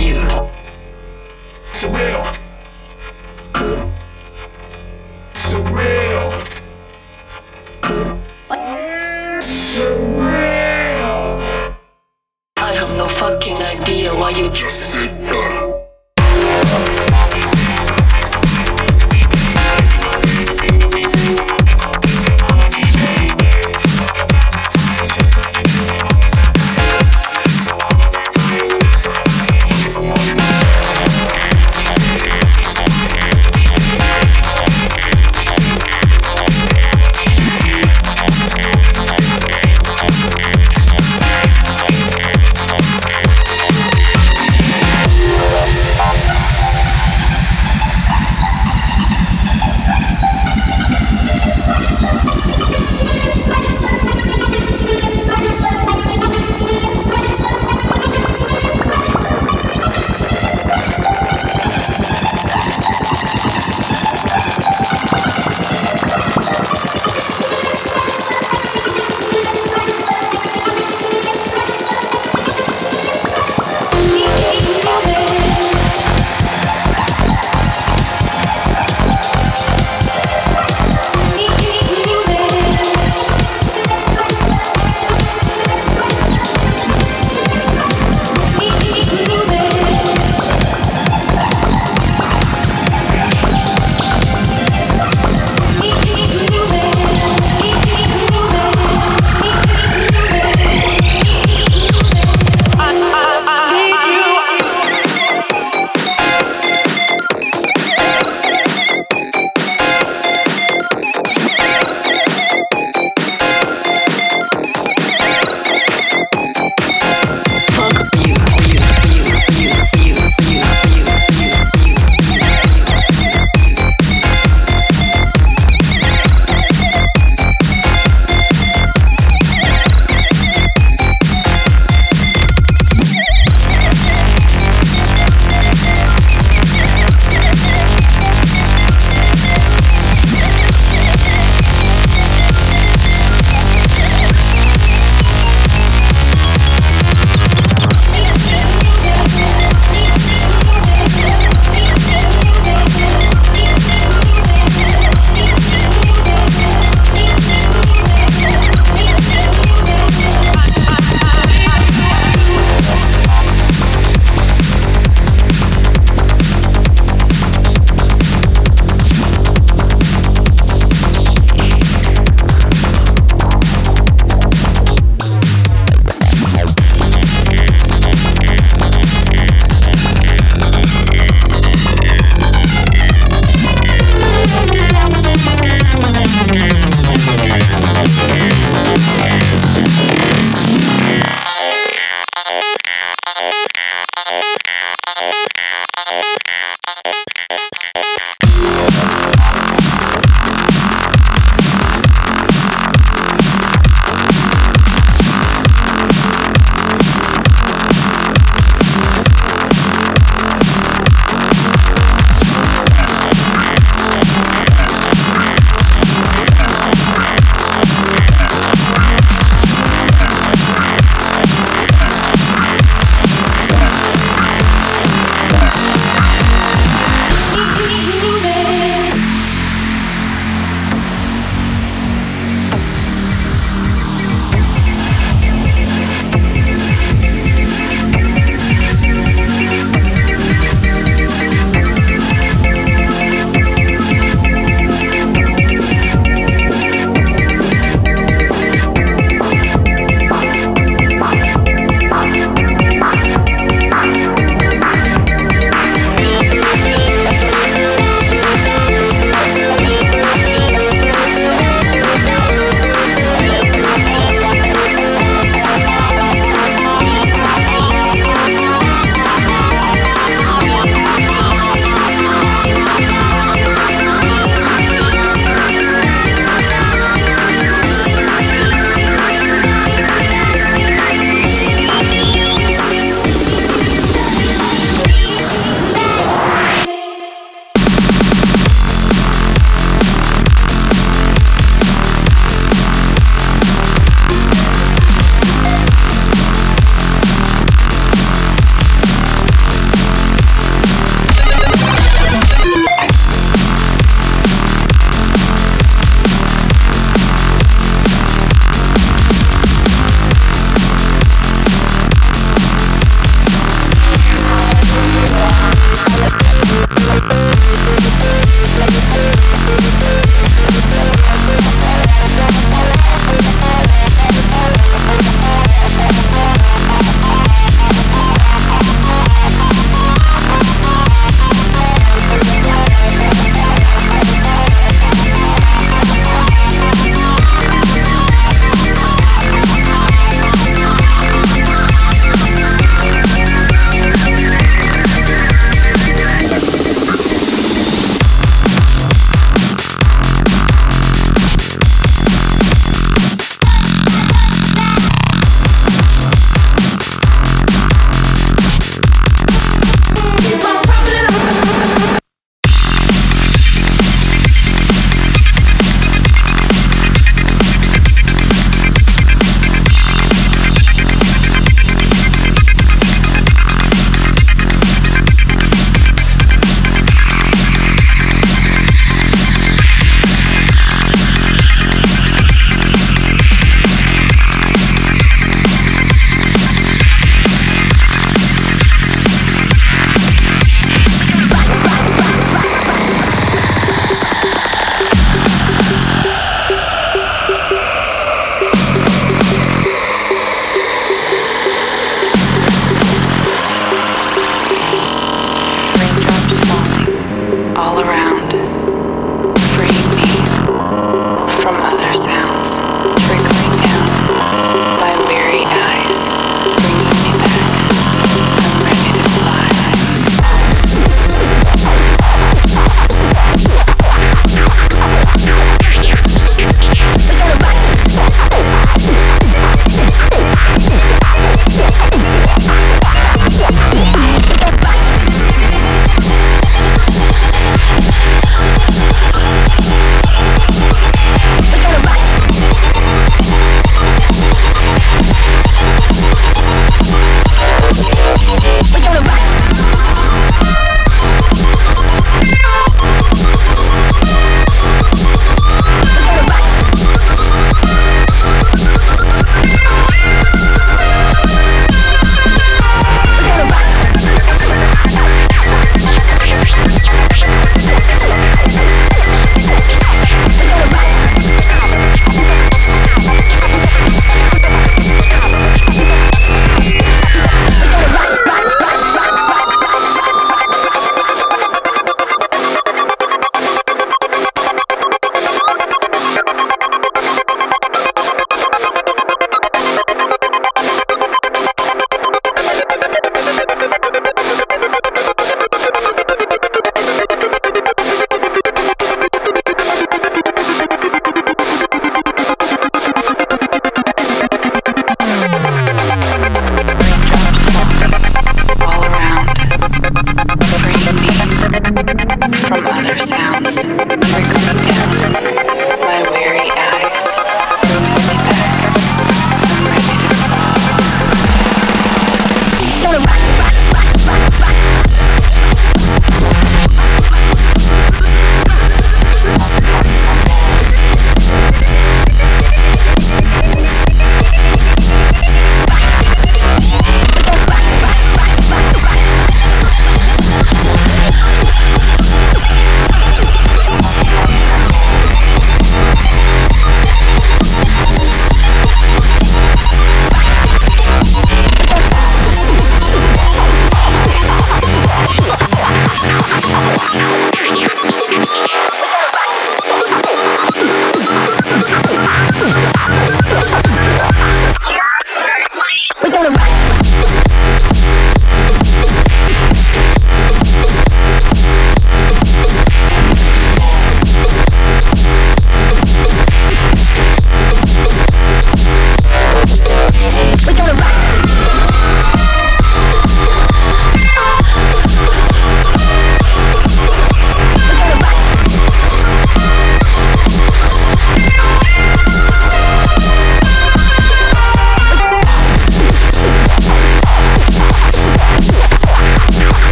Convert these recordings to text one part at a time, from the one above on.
you?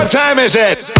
What time is it?